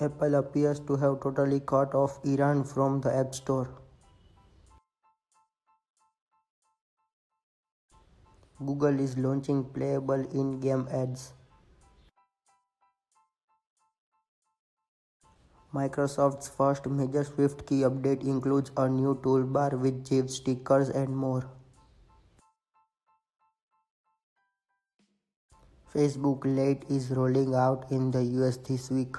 Apple appears to have totally cut off Iran from the App Store. Google is launching playable in-game ads. Microsoft's first major SwiftKey update includes a new toolbar with GIF stickers and more. Facebook Lite is rolling out in the US this week.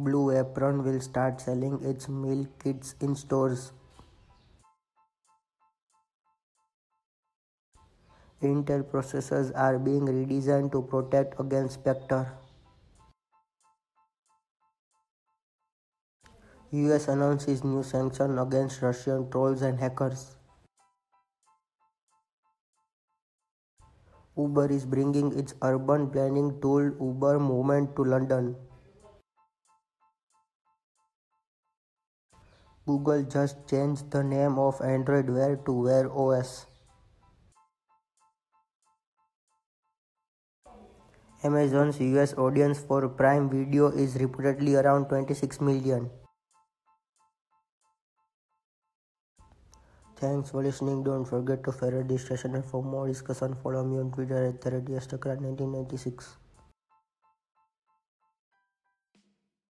Blue Apron will start selling its meal kits in stores. Intel processors are being redesigned to protect against Spectre. US announces new sanction against Russian trolls and hackers. Uber is bringing its urban planning tool Uber Movement to London. Google just changed the name of Android Wear to Wear OS. Amazon's US audience for Prime Video is reportedly around 26 million. Thanks for listening. Don't forget to follow this station and for more discussion follow me on Twitter at the 1996